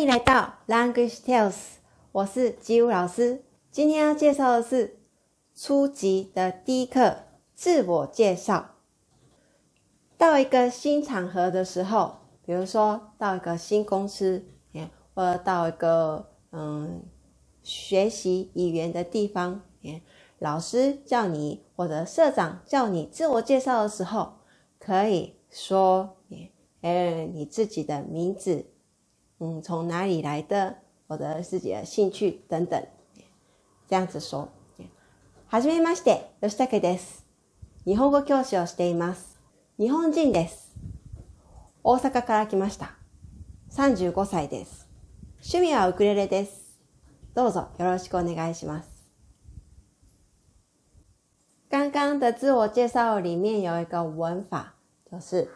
欢迎来到 Language Tales，我是吉武老师。今天要介绍的是初级的第一课自我介绍。到一个新场合的时候，比如说到一个新公司，或者到一个嗯学习语言的地方，老师叫你或者社长叫你自我介绍的时候，可以说，哎，你自己的名字。嗯，从哪里来的？我的自己的兴趣等等，这样子说。はじめまして、吉武です。日本語教師をしています。日本人です。大阪から来ました。35歳です。趣味はウクレレです。どうぞよろしくお願いします。刚刚的自我介绍里面有一个文法，就是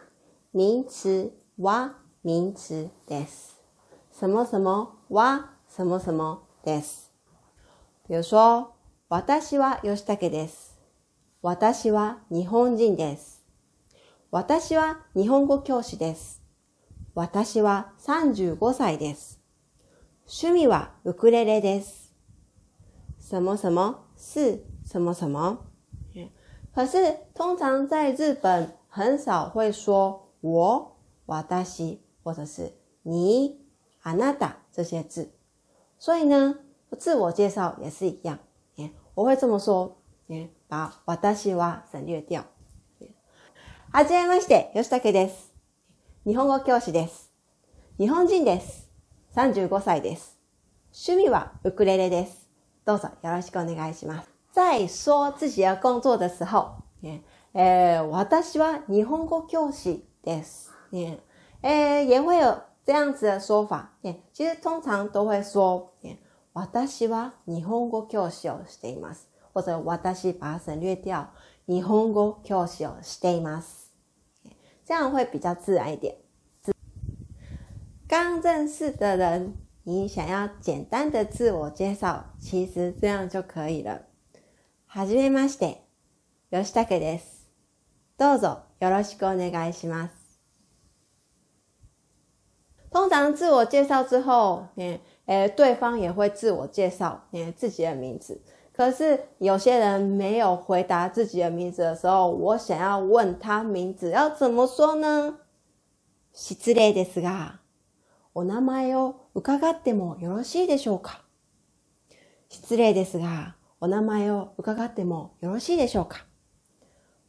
名词は名词です。什么什么は什么什么です。比如说、私は吉武です。私は日本人です。私は日本語教師です。私は35歳です。趣味はウクレレです。什么什么是什么什么。可是通常在日本很少会说我、私或者是你。あなた这些字，所以呢，自我介绍也是一样。我会这么说，把私は省略掉。はじめまして、吉武です。日本語教師です。日本人です。35歳です。趣味はウクレレです。どうぞよろしくお願いします。在说自己的工作的时候，え私は日本語教師です。え也会有这样子的说法，其实通常都会说，私は日本語教師をしています，或者私把它省略掉，日本語教師をしています，这样会比较自然一点。刚认识的人，你想要简单的自我介绍，其实这样就可以了。はじめまして、吉武です。どうぞよろしくお願いします。 常自我介绍之后，诶，诶，对方也会自我介绍，诶，自己的名字。可是有些人没有回答自己的名字的时候，我想要问他名字要怎么说呢？失礼ですが、お名前を伺ってもよろしいでしょうか？失礼ですが、お名前を伺ってもよろしいでしょうか？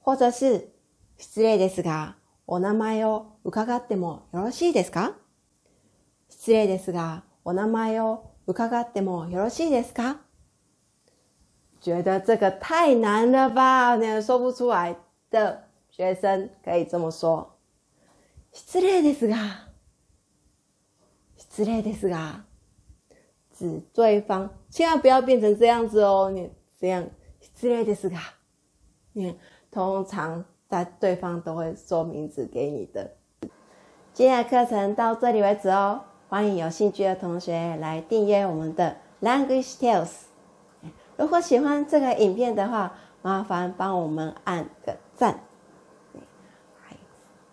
或者是失礼ですが、お名前を伺ってもよろしいですか？失礼ですが、お名前を伺ってもよろしいですか？觉得这个太难了吧？那说不出来的学生可以这么说。失礼ですが、失礼ですが，指对方，千万不要变成这样子哦。你这样，失礼ですが，你通常在对方都会说名字给你的。今天的课程到这里为止哦。欢迎有兴趣的同学来订阅我们的 Language Tales。如果喜欢这个影片的话，麻烦帮我们按个赞。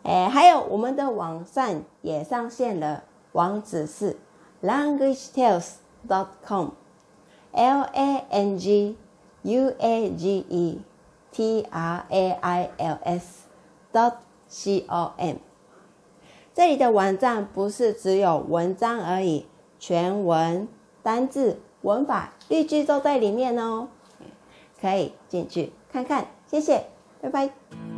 哎，还有我们的网站也上线了，网址是 Language Tales .dot com。L A N G U A G E T R A I L S dot C O M。这里的网站不是只有文章而已，全文、单字、文法、例句都在里面哦，可以进去看看。谢谢，拜拜。